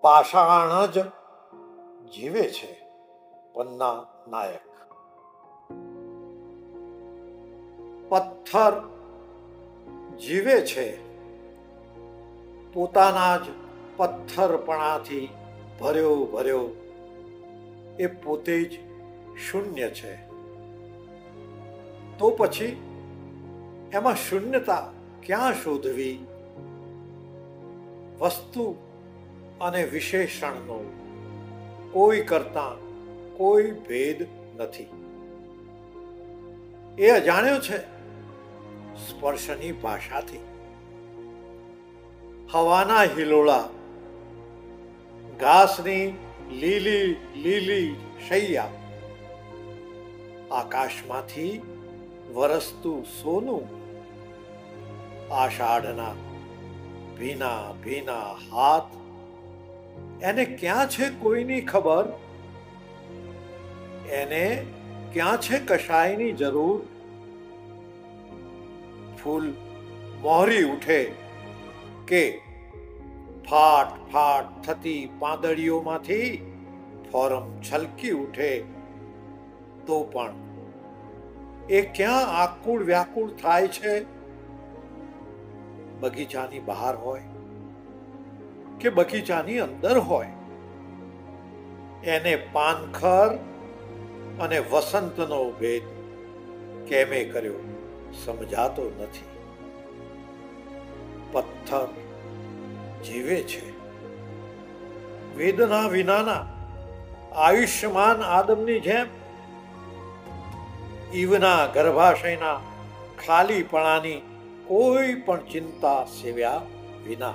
પાષાણ જ જીવે છે પન્ના નાયક. પથ્થર જીવે છે પોતાના જ પથ્થરપણાથી ભર્યો ભર્યો. એ પોતે જ શૂન્ય છે. તો પછી એમાં શૂન્યતા ક્યાં શોધવી? વસ્તુ અને વિશેષણનો કોઈ કરતા કોઈ ભેદ નથી. એ અજાણ્યો છે સ્પર્શની ભાષાથી. હવાના હિલોળા, ઘાસની લીલી લીલી શૈયા, આકાશમાંથી વરસતું સોનું, આષાઢના ભીના ભીના હાથ એને ક્યાં છે કોઈની ખબર? એને ક્યાં છે કશાયની જરૂર? ફૂલ મોહરી ઉઠે કે ફાટ ફાટ થતી પાંદડીઓમાંથી ફોરમ છલકી ઉઠે તો પણ એ ક્યાં આકુળ વ્યાકુળ થાય છે? બગીચાની બહાર હોય કે બગીચાની અંદર હોય. એને પાનખર અને વસંતનો ભેદ કેમે કર્યો સમજાતો નથી. પથ્થર જીવે છે. વેદના વિનાના આયુષ્યમાન આદમની જેમ ઈવના ગર્ભાશયના ખાલીપણાની કોઈ પણ ચિંતા સેવ્યા વિના.